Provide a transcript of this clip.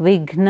विघ्न